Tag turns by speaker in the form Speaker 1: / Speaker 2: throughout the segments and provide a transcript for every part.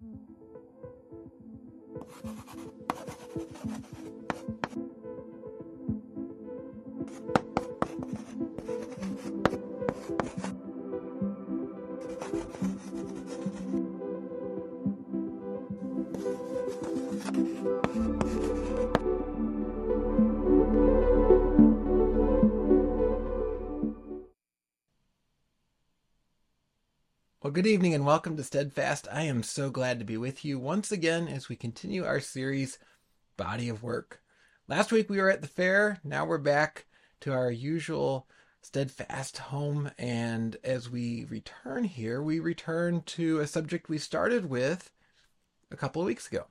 Speaker 1: Well, good evening and welcome to Steadfast. I am so glad to be with you once again as we continue our series, Body of Work. Last week we were at the fair. Now we're back to our usual Steadfast home. And as we return here, we return to a subject we started with a couple of weeks ago.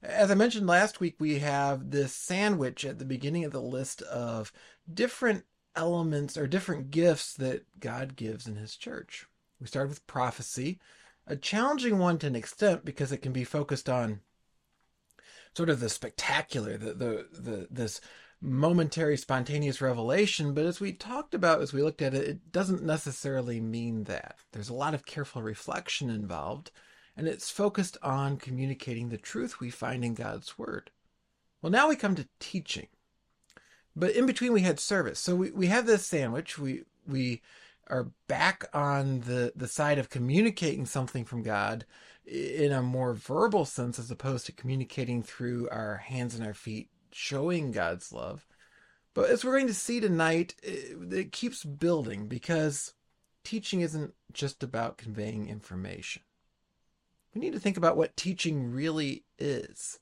Speaker 1: As I mentioned last week, we have this sandwich at the beginning of the list of different elements or different gifts that God gives in His church. We started with prophecy, a challenging one to an extent because it can be focused on sort of the spectacular, the the, the this momentary spontaneous revelation, but as we talked about as we looked at it, it doesn't necessarily mean that. There's a lot of careful reflection involved, and it's focused on communicating the truth we find in God's word. Well, now we come to teaching. But in between we had service. So we, we have this sandwich. We we are back on the, the side of communicating something from God in a more verbal sense as opposed to communicating through our hands and our feet, showing God's love. But as we're going to see tonight, it, it keeps building because teaching isn't just about conveying information. We need to think about what teaching really is.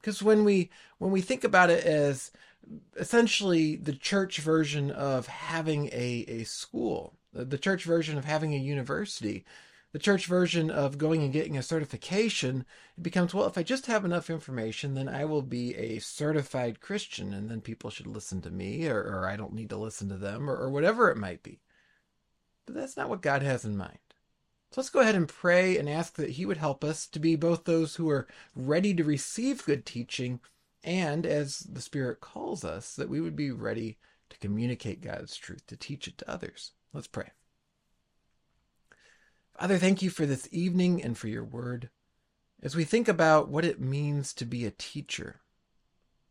Speaker 1: Because when we when we think about it as essentially the church version of having a, a school, the church version of having a university, the church version of going and getting a certification, it becomes, well, if I just have enough information, then I will be a certified Christian, and then people should listen to me, or, or I don't need to listen to them, or, or whatever it might be. But that's not what God has in mind. So let's go ahead and pray and ask that He would help us to be both those who are ready to receive good teaching and as the Spirit calls us, that we would be ready to communicate God's truth, to teach it to others. Let's pray. Father, thank you for this evening and for your word. As we think about what it means to be a teacher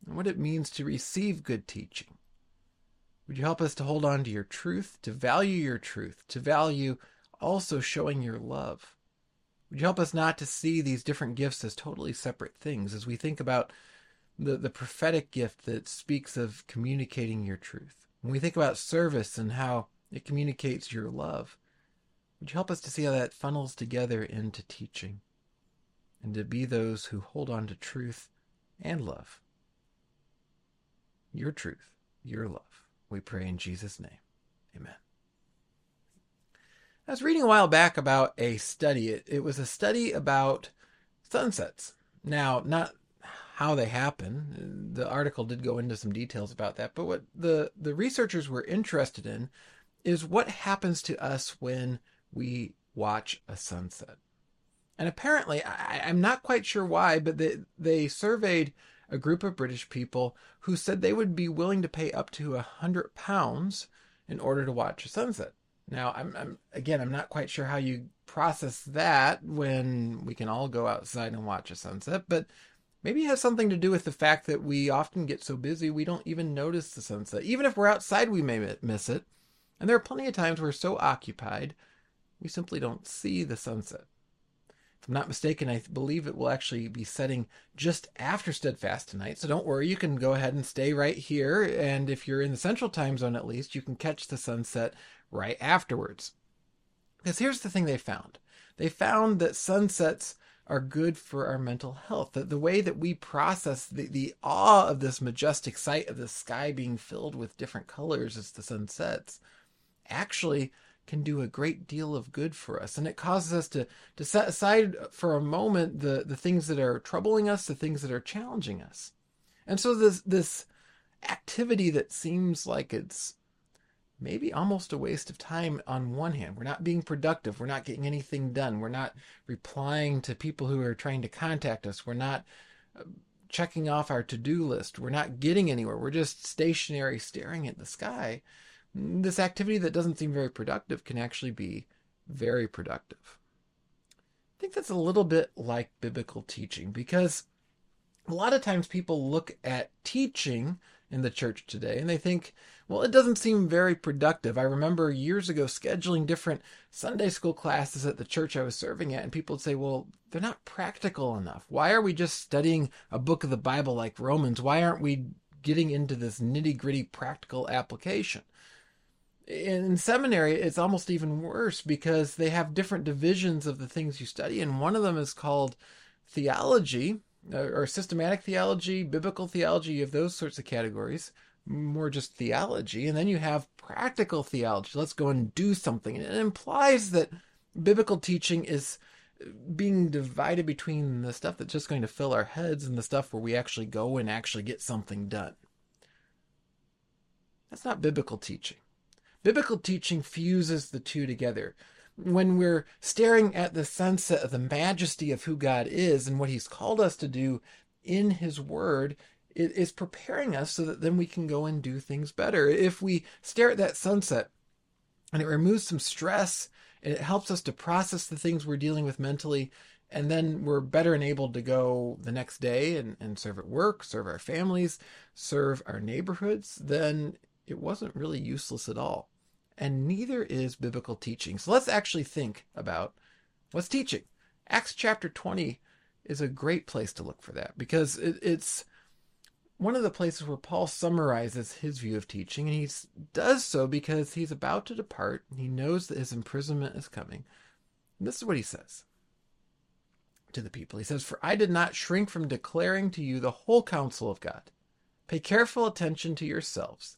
Speaker 1: and what it means to receive good teaching, would you help us to hold on to your truth, to value your truth, to value also showing your love? Would you help us not to see these different gifts as totally separate things as we think about the, the prophetic gift that speaks of communicating your truth. When we think about service and how it communicates your love, would you help us to see how that funnels together into teaching and to be those who hold on to truth and love? Your truth, your love. We pray in Jesus' name. Amen. I was reading a while back about a study. It, it was a study about sunsets. Now, not how they happen. Uh, the article did go into some details about that, but what the the researchers were interested in is what happens to us when we watch a sunset. And apparently, I, I'm not quite sure why, but they they surveyed a group of British people who said they would be willing to pay up to a hundred pounds in order to watch a sunset. Now, I'm, I'm again, I'm not quite sure how you process that when we can all go outside and watch a sunset, but Maybe it has something to do with the fact that we often get so busy we don't even notice the sunset. Even if we're outside, we may miss it. And there are plenty of times we're so occupied, we simply don't see the sunset. If I'm not mistaken, I believe it will actually be setting just after Steadfast tonight. So don't worry, you can go ahead and stay right here. And if you're in the central time zone at least, you can catch the sunset right afterwards. Because here's the thing they found they found that sunsets are good for our mental health. The, the way that we process the, the awe of this majestic sight of the sky being filled with different colors as the sun sets actually can do a great deal of good for us. And it causes us to, to set aside for a moment the, the things that are troubling us, the things that are challenging us. And so this this activity that seems like it's maybe almost a waste of time on one hand. We're not being productive. We're not getting anything done. We're not replying to people who are trying to contact us. We're not uh, checking off our to do list. We're not getting anywhere. We're just stationary staring at the sky. This activity that doesn't seem very productive can actually be very productive. I think think that's a little bit like biblical teaching because a lot of times people look at teaching in the church today and they think, well, it doesn't seem very productive. I remember years ago scheduling different Sunday school classes at the church I was serving at, and people would say, well, they're not practical enough. Why are we just studying a book of the Bible like Romans? Why aren't we getting into this nitty gritty practical application? In seminary, it's almost even worse because they have different divisions of the things you study, and one of them is called theology, Uh, or systematic theology, biblical theology, you have those sorts of categories, more just theology. And then you have practical theology. Let's go and do something. And it implies that biblical teaching is being divided between the stuff that's just going to fill our heads and the stuff where we actually go and actually get something done. That's not biblical teaching. Biblical teaching fuses the two together when we're staring at the sunset of the majesty of who God is and what He's called us to do in His Word, it is preparing us so that then we can go and do things better. If we stare at that sunset and it removes some stress and it helps us to process the things we're dealing with mentally, and then we're better enabled to go the next day and, and serve at work, serve our families, serve our neighborhoods, then it wasn't really useless at all and neither is biblical teaching. So let's actually think about what's teaching. Acts chapter 20 is a great place to look for that because it, it's one of the places where Paul summarizes his view of teaching, and he does so because he's about to depart and he knows that his imprisonment is coming. And this is what he says to the people He says, For I did not shrink from declaring to you the whole counsel of God. Pay careful attention to yourselves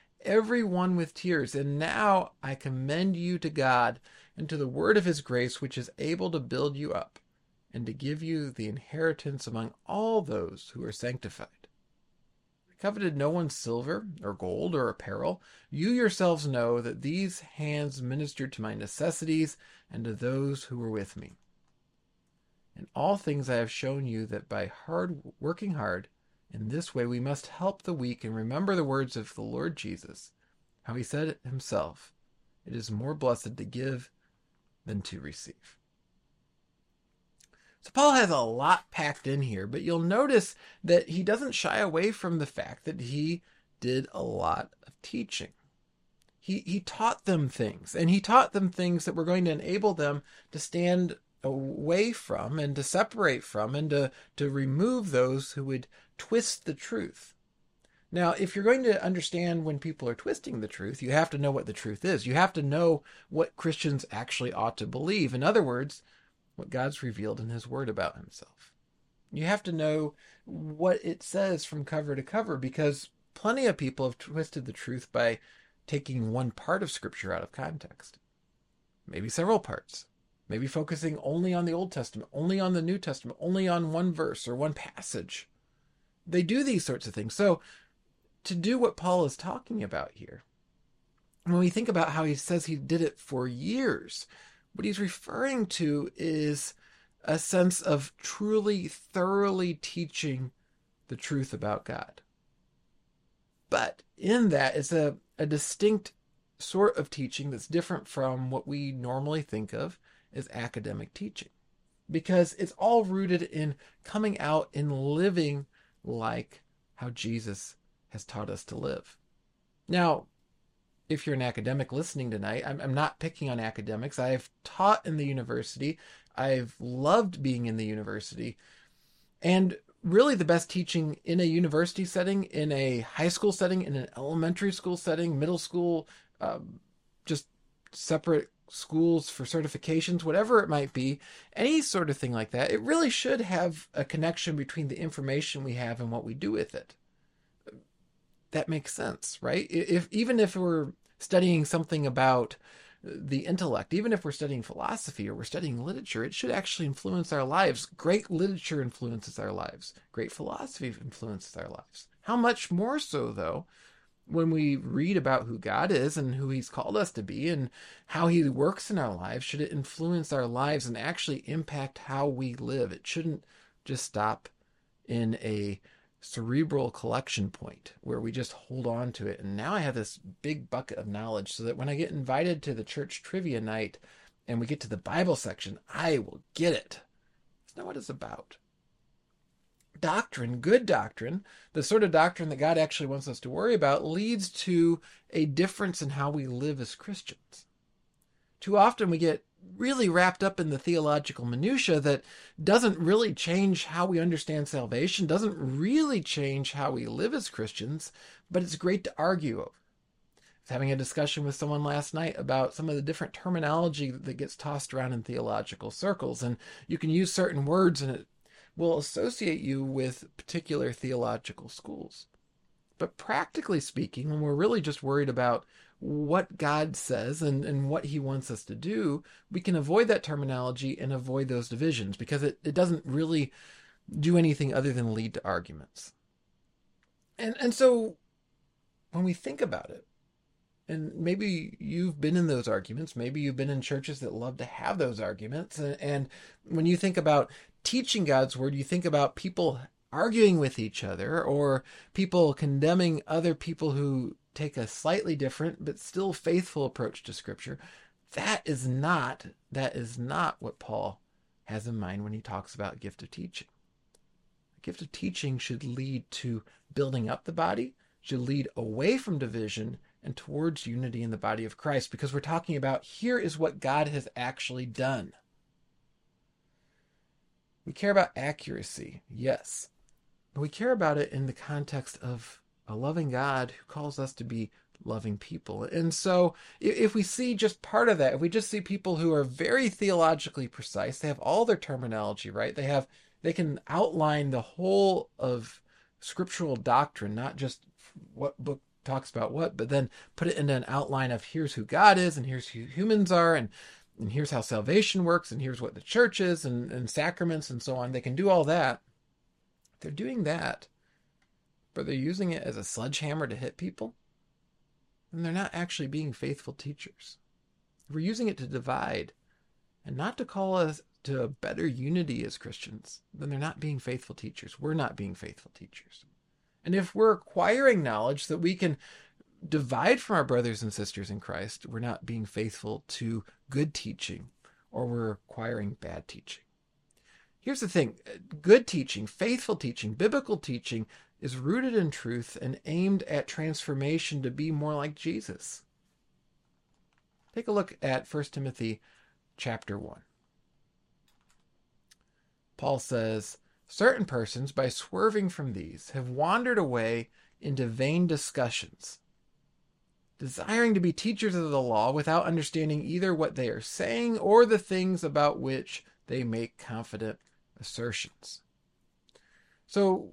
Speaker 1: every one with tears. And now I commend you to God and to the word of his grace, which is able to build you up and to give you the inheritance among all those who are sanctified. I coveted no one's silver or gold or apparel. You yourselves know that these hands ministered to my necessities and to those who were with me. In all things I have shown you that by hard working hard, in this way, we must help the weak and remember the words of the Lord Jesus, how he said it himself, It is more blessed to give than to receive. So Paul has a lot packed in here, but you'll notice that he doesn't shy away from the fact that he did a lot of teaching. He, he taught them things, and he taught them things that were going to enable them to stand away from and to separate from and to, to remove those who would twist the truth. Now, if you're going to understand when people are twisting the truth, you have to know what the truth is. You have to know what Christians actually ought to believe. In other words, what God's revealed in His Word about Himself. You have to know what it says from cover to cover because plenty of people have twisted the truth by taking one part of Scripture out of context, maybe several parts. Maybe focusing only on the Old Testament, only on the New Testament, only on one verse or one passage. They do these sorts of things. So, to do what Paul is talking about here, when we think about how he says he did it for years, what he's referring to is a sense of truly, thoroughly teaching the truth about God. But in that, it's a, a distinct sort of teaching that's different from what we normally think of is academic teaching because it's all rooted in coming out and living like how Jesus has taught us to live. Now, if you're an academic listening tonight, I'm, I'm not picking on academics. I've taught in the university. I've loved being in the university. And really, the best teaching in a university setting, in a high school setting, in an elementary school setting, middle school, um, just separate schools for certifications, whatever it might be, any sort of thing like that, it really should have a connection between the information we have and what we do with it. That makes sense, right? If even if we're studying something about the intellect. Even if we're studying philosophy or we're studying literature, it should actually influence our lives. Great literature influences our lives. Great philosophy influences our lives. How much more so, though, when we read about who God is and who He's called us to be and how He works in our lives, should it influence our lives and actually impact how we live? It shouldn't just stop in a cerebral collection point where we just hold on to it. And now I have this big bucket of knowledge so that when I get invited to the church trivia night and we get to the Bible section, I will get it. It's not what it's about doctrine, good doctrine, the sort of doctrine that God actually wants us to worry about, leads to a difference in how we live as Christians. Too often we get really wrapped up in the theological minutia that doesn't really change how we understand salvation, doesn't really change how we live as Christians, but it's great to argue over. I was having a discussion with someone last night about some of the different terminology that gets tossed around in theological circles, and you can use certain words and it will associate you with particular theological schools. But practically speaking, when we're really just worried about what God says and, and what he wants us to do, we can avoid that terminology and avoid those divisions because it, it doesn't really do anything other than lead to arguments. And and so when we think about it, and maybe you've been in those arguments, maybe you've been in churches that love to have those arguments, and, and when you think about teaching God's word, you think about people arguing with each other or people condemning other people who take a slightly different but still faithful approach to scripture. That is not that is not what Paul has in mind when he talks about gift of teaching. The gift of teaching should lead to building up the body, should lead away from division and towards unity in the body of Christ because we're talking about here is what God has actually done. We care about accuracy, yes, but we care about it in the context of a loving God who calls us to be loving people. And so if we see just part of that, if we just see people who are very theologically precise, they have all their terminology right, they have they can outline the whole of scriptural doctrine, not just what book talks about what, but then put it into an outline of here's who God is and here's who humans are and and here's how salvation works, and here's what the church is, and, and sacraments, and so on. They can do all that. They're doing that, but they're using it as a sledgehammer to hit people, and they're not actually being faithful teachers. We're using it to divide and not to call us to a better unity as Christians, then they're not being faithful teachers. We're not being faithful teachers. And if we're acquiring knowledge that we can divide from our brothers and sisters in Christ, we're not being faithful to good teaching or we're acquiring bad teaching. Here's the thing good teaching, faithful teaching, biblical teaching is rooted in truth and aimed at transformation to be more like Jesus. Take a look at 1 Timothy chapter 1. Paul says, Certain persons, by swerving from these, have wandered away into vain discussions desiring to be teachers of the law without understanding either what they are saying or the things about which they make confident assertions. So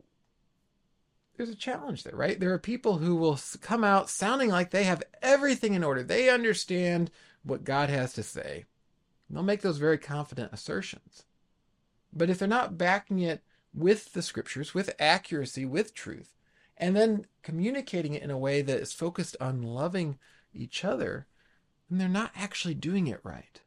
Speaker 1: there's a challenge there, right? There are people who will come out sounding like they have everything in order. They understand what God has to say. They'll make those very confident assertions. But if they're not backing it with the scriptures, with accuracy, with truth, and then communicating it in a way that is focused on loving each other, and they're not actually doing it right.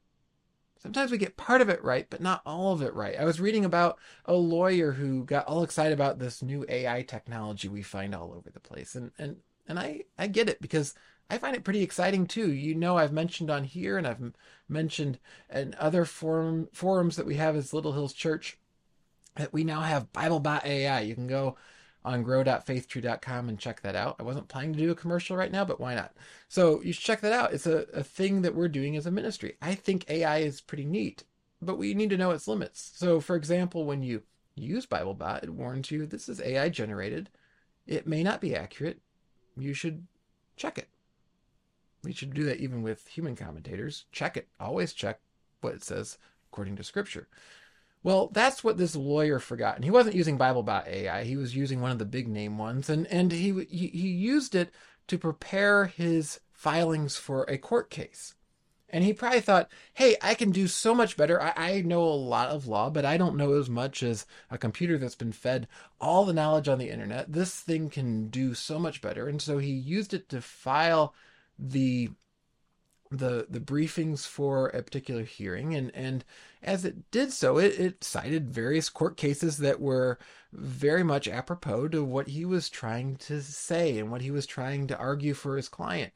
Speaker 1: Sometimes we get part of it right, but not all of it right. I was reading about a lawyer who got all excited about this new AI technology we find all over the place. And and and I I get it because I find it pretty exciting too. You know, I've mentioned on here and I've mentioned in other forum forums that we have as Little Hills Church that we now have BibleBot AI. You can go on grow.faithtree.com and check that out. I wasn't planning to do a commercial right now, but why not? So you should check that out. It's a, a thing that we're doing as a ministry. I think AI is pretty neat, but we need to know its limits. So, for example, when you use BibleBot, it warns you this is AI generated. It may not be accurate. You should check it. We should do that even with human commentators. Check it. Always check what it says according to Scripture. Well, that's what this lawyer forgot. And he wasn't using BibleBot AI. He was using one of the big name ones. And, and he, he, he used it to prepare his filings for a court case. And he probably thought, hey, I can do so much better. I, I, know a lot of law, but I don't know as much as a computer that's been fed all the knowledge on the internet. This thing can do so much better. And so he used it to file the the the briefings for a particular hearing and and as it did so it, it cited various court cases that were very much apropos to what he was trying to say and what he was trying to argue for his client.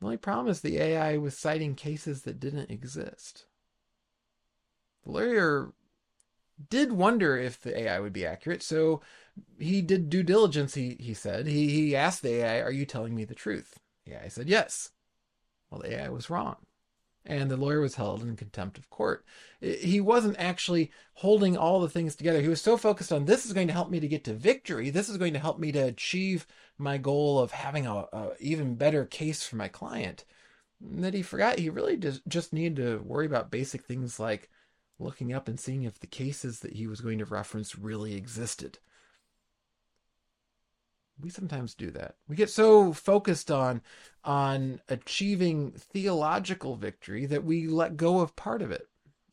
Speaker 1: The only problem is the ai was citing cases that didn't exist. The lawyer did wonder if the ai would be accurate so he did due diligence he, he said. He, he asked the ai are you telling me the truth? The ai said yes well, the AI was wrong. And the lawyer was held in contempt of court. He wasn't actually holding all the things together. He was so focused on this is going to help me to get to victory. This is going to help me to achieve my goal of having a, a even better case for my client that he forgot he really just, just needed to worry about basic things like looking up and seeing if the cases that he was going to reference really existed we sometimes do that. We get so focused on on achieving theological victory that we let go of part of it.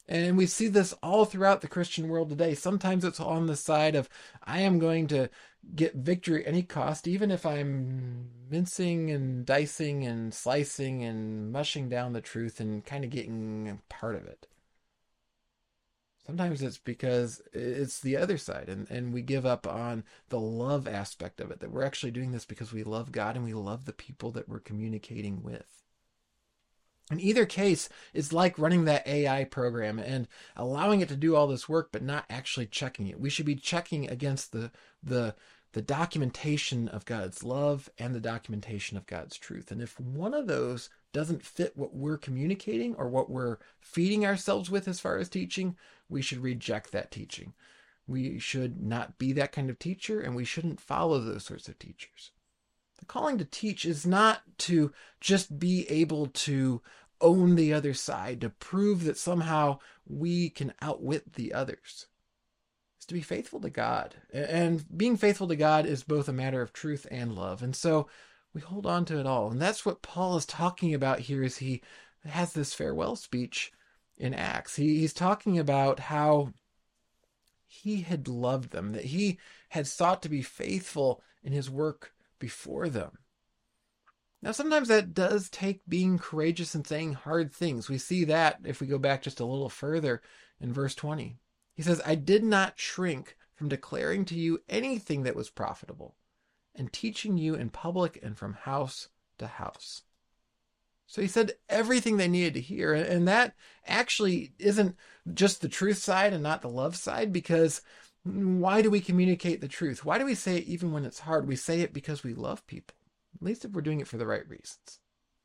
Speaker 1: And we see this all throughout the Christian world today. Sometimes it's on the side of I am going to get victory at any cost, even if I'm mincing and dicing and slicing and mushing down the truth and kind of getting part of it. Sometimes it's because it's the other side, and, and we give up on the love aspect of it, that we're actually doing this because we love God and we love the people that we're communicating with. In either case, it's like running that AI program and allowing it to do all this work, but not actually checking it. We should be checking against the, the, the documentation of God's love and the documentation of God's truth. And if one of those doesn't fit what we're communicating or what we're feeding ourselves with as far as teaching, we should reject that teaching. We should not be that kind of teacher and we shouldn't follow those sorts of teachers. The calling to teach is not to just be able to own the other side, to prove that somehow we can outwit the others. It's to be faithful to God. And being faithful to God is both a matter of truth and love. And so we hold on to it all. And that's what Paul is talking about here as he has this farewell speech in Acts. He, he's talking about how he had loved them, that he had sought to be faithful in his work before them. Now, sometimes that does take being courageous and saying hard things. We see that if we go back just a little further in verse 20. He says, I did not shrink from declaring to you anything that was profitable and teaching you in public and from house to house. So he said everything they needed to hear. And that actually isn't just the truth side and not the love side, because why do we communicate the truth? Why do we say it even when it's hard? We say it because we love people, at least if we're doing it for the right reasons.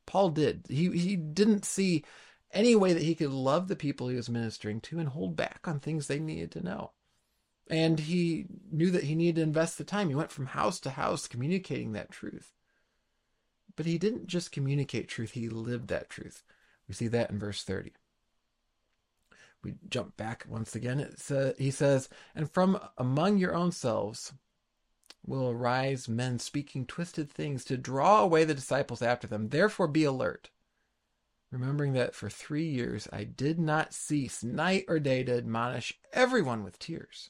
Speaker 1: Paul did. He, he didn't see any way that he could love the people he was ministering to and hold back on things they needed to know. And he knew that he needed to invest the time. He went from house to house communicating that truth. But he didn't just communicate truth, he lived that truth. We see that in verse 30. We jump back once again. It sa- he says, And from among your own selves will arise men speaking twisted things to draw away the disciples after them. Therefore be alert, remembering that for three years I did not cease night or day to admonish everyone with tears.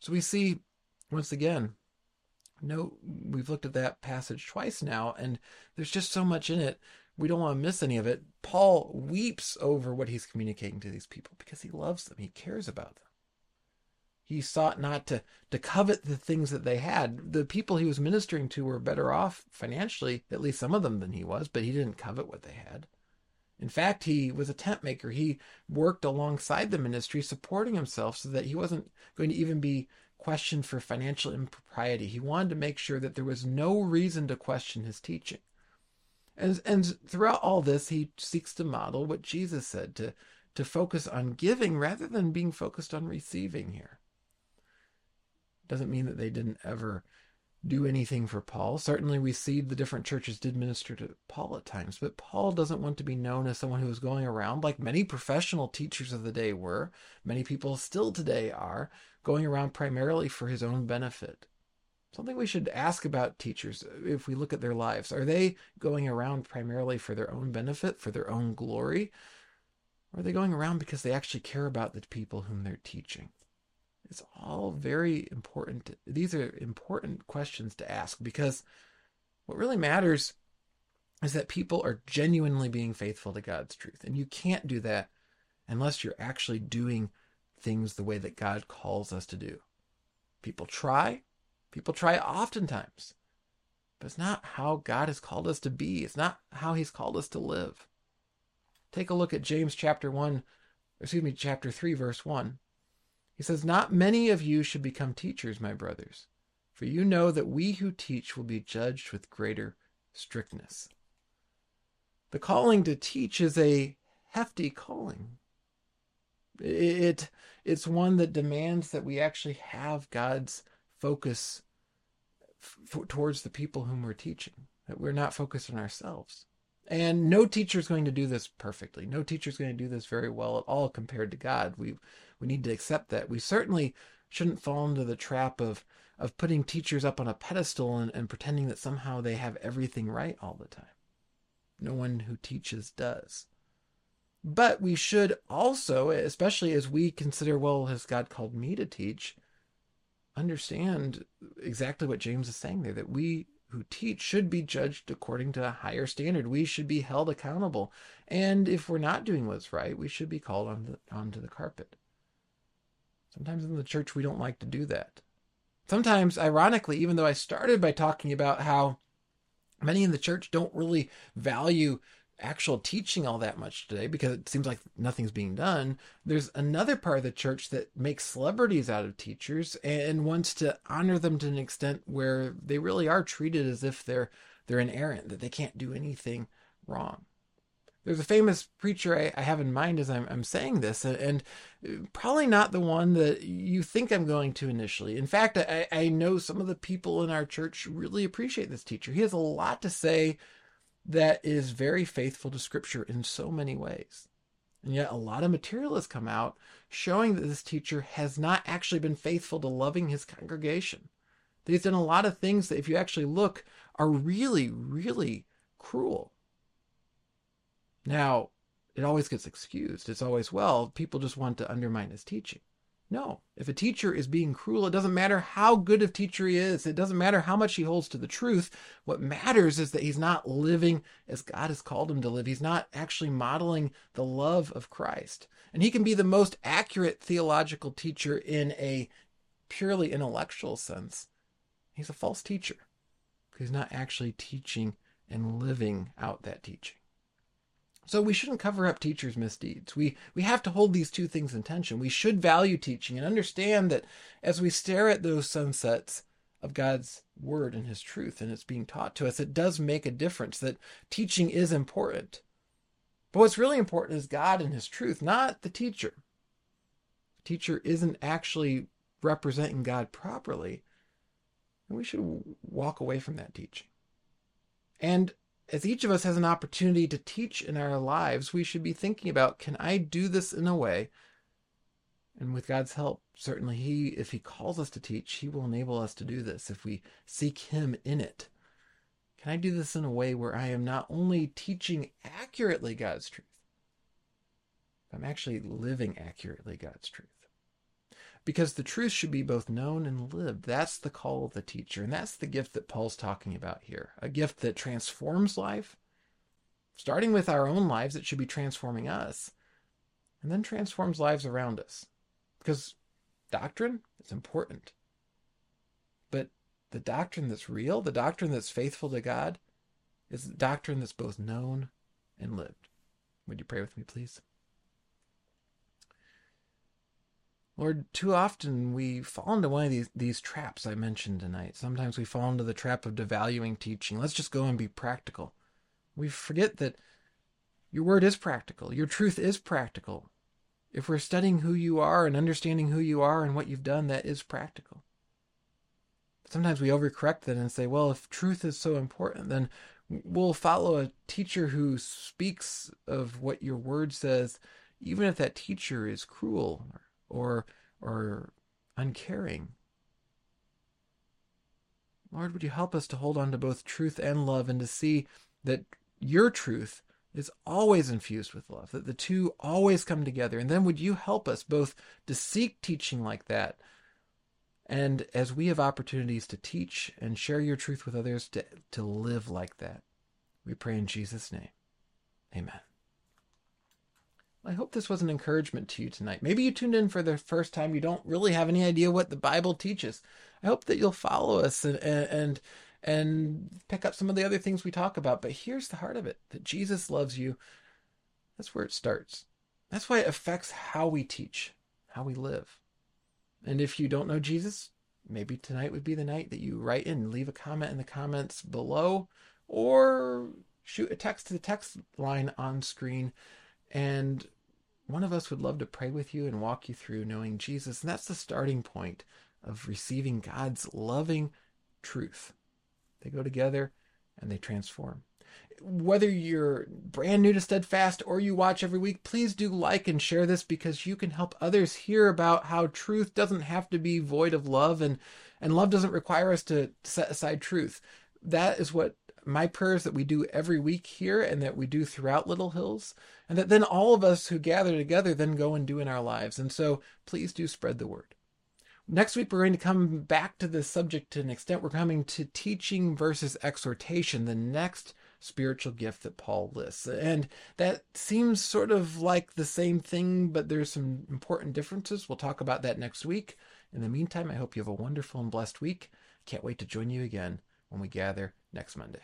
Speaker 1: So we see once again, no, we've looked at that passage twice now, and there's just so much in it. We don't want to miss any of it. Paul weeps over what he's communicating to these people because he loves them, he cares about them. He sought not to, to covet the things that they had. The people he was ministering to were better off financially, at least some of them, than he was, but he didn't covet what they had. In fact, he was a tent maker. He worked alongside the ministry, supporting himself so that he wasn't going to even be questioned for financial impropriety. He wanted to make sure that there was no reason to question his teaching. And and throughout all this, he seeks to model what Jesus said to to focus on giving rather than being focused on receiving here. Doesn't mean that they didn't ever do anything for Paul. Certainly, we see the different churches did minister to Paul at times, but Paul doesn't want to be known as someone who was going around like many professional teachers of the day were. Many people still today are going around primarily for his own benefit. Something we should ask about teachers uh, if we look at their lives. Are they going around primarily for their own benefit, for their own glory? Or are they going around because they actually care about the people whom they're teaching? It's all very important. These are important questions to ask because what really matters is that people are genuinely being faithful to God's truth. And you can't do that unless you're actually doing things the way that God calls us to do. People try, people try oftentimes, but it's not how God has called us to be. It's not how He's called us to live. Take a look at James chapter 1, excuse me, chapter 3, verse 1. He says, Not many of you should become teachers, my brothers, for you know that we who teach will be judged with greater strictness. The calling to teach is a hefty calling. It, it's one that demands that we actually have God's focus f- towards the people whom we're teaching, that we're not focused on ourselves. And no teacher is going to do this perfectly. No teacher is going to do this very well at all compared to God. We we need to accept that. We certainly shouldn't fall into the trap of of putting teachers up on a pedestal and, and pretending that somehow they have everything right all the time. No one who teaches does. But we should also, especially as we consider, well, has God called me to teach, understand exactly what James is saying there that we who teach should be judged according to a higher standard. We should be held accountable. And if we're not doing what's right, we should be called on the, onto the carpet. Sometimes in the church, we don't like to do that. Sometimes, ironically, even though I started by talking about how many in the church don't really value actual teaching all that much today because it seems like nothing's being done. There's another part of the church that makes celebrities out of teachers and wants to honor them to an extent where they really are treated as if they're they're inerrant, that they can't do anything wrong. There's a famous preacher I, I have in mind as I'm, I'm saying this, and, and, uh, probably not the one that you think I'm going to initially. In fact, I, I know some of the people in our church really appreciate this teacher. He has a lot to say that is very faithful to Scripture in so many ways. And yet, a lot of material has come out showing that this teacher has not actually been faithful to loving his congregation. That he's done a lot of things that, if you actually look, are really, really cruel. Now, it always gets excused. It's always, well, people just want to undermine his teaching. No. If a teacher is being cruel, it doesn't matter how good of teacher he is. It doesn't matter how much he holds to the truth. What matters is that he's not living as God has called him to live. He's not actually modeling the love of Christ. And he can be the most accurate theological teacher in a purely intellectual sense. He's a false teacher because he's not actually teaching and living out that teaching. So we shouldn't cover up teachers' misdeeds. We we have to hold these two things in tension. We should value teaching and understand that as we stare at those sunsets of God's word and his truth and it's being taught to us, it does make a difference that teaching is important. But what's really important is God and his truth, not the teacher. The teacher isn't actually representing God properly, and we should walk away from that teaching. And as each of us has an opportunity to teach in our lives, we should be thinking about can I do this in a way? And with God's help, certainly He, if He calls us to teach, He will enable us to do this if we seek Him in it. Can I do this in a way where I am not only teaching accurately God's truth, but I'm actually living accurately God's truth? Because the truth should be both known and lived. That's the call of the teacher, and that's the gift that Paul's talking about here a gift that transforms life. Starting with our own lives, it should be transforming us, and then transforms lives around us. Because doctrine is important. But the doctrine that's real, the doctrine that's faithful to God, is the doctrine that's both known and lived. Would you pray with me, please? Lord, too often we fall into one of these, these traps I mentioned tonight. Sometimes we fall into the trap of devaluing teaching. Let's just go and be practical. We forget that your word is practical, your truth is practical. If we're studying who you are and understanding who you are and what you've done, that is practical. Sometimes we overcorrect that and say, well, if truth is so important, then we'll follow a teacher who speaks of what your word says, even if that teacher is cruel or or uncaring. Lord, would you help us to hold on to both truth and love and to see that your truth is always infused with love, that the two always come together. And then would you help us both to seek teaching like that and as we have opportunities to teach and share your truth with others, to, to live like that. We pray in Jesus' name. Amen. I hope this was an encouragement to you tonight. Maybe you tuned in for the first time. You don't really have any idea what the Bible teaches. I hope that you'll follow us and, and, and pick up some of the other things we talk about. But here's the heart of it that Jesus loves you. That's where it starts. That's why it affects how we teach, how we live. And if you don't know Jesus, maybe tonight would be the night that you write in, leave a comment in the comments below, or shoot a text to the text line on screen. And one of us would love to pray with you and walk you through knowing Jesus. And that's the starting point of receiving God's loving truth. They go together and they transform whether you're brand new to Steadfast or you watch every week, please do like and share this because you can help others hear about how truth doesn't have to be void of love and, and love doesn't require us to set aside truth. That is what my prayers that we do every week here and that we do throughout Little Hills, and that then all of us who gather together then go and do in our lives. And so please do spread the word. Next week, we're going to come back to this subject to an extent. We're coming to teaching versus exhortation, the next spiritual gift that Paul lists. And that seems sort of like the same thing, but there's some important differences. We'll talk about that next week. In the meantime, I hope you have a wonderful and blessed week. Can't wait to join you again when we gather next Monday.